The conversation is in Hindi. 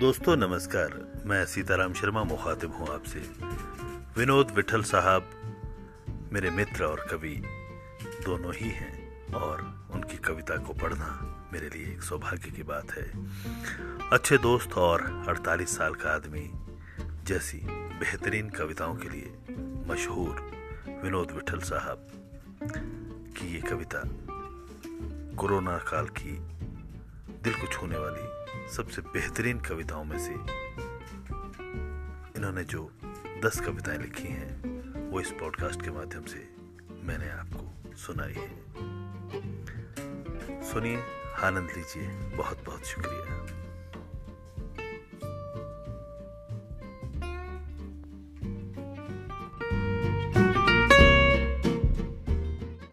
दोस्तों, नमस्कार। मैं सीताराम शर्मा मुखातिब हूँ आपसे। विनोद विठल साहब मेरे मित्र और कवि दोनों ही हैं और उनकी कविता को पढ़ना मेरे लिए एक सौभाग्य की बात है। अच्छे दोस्त और 48 साल का आदमी जैसी बेहतरीन कविताओं के लिए मशहूर विनोद विठल साहब की ये कविता कोरोना काल की दिल को छूने वाली सबसे बेहतरीन कविताओं में से इन्होंने जो दस कविताएँ लिखी हैं, वो इस पॉडकास्ट के माध्यम से मैंने आपको सुनाई है। सुनिए, आनंद लीजिए। बहुत बहुत शुक्रिया।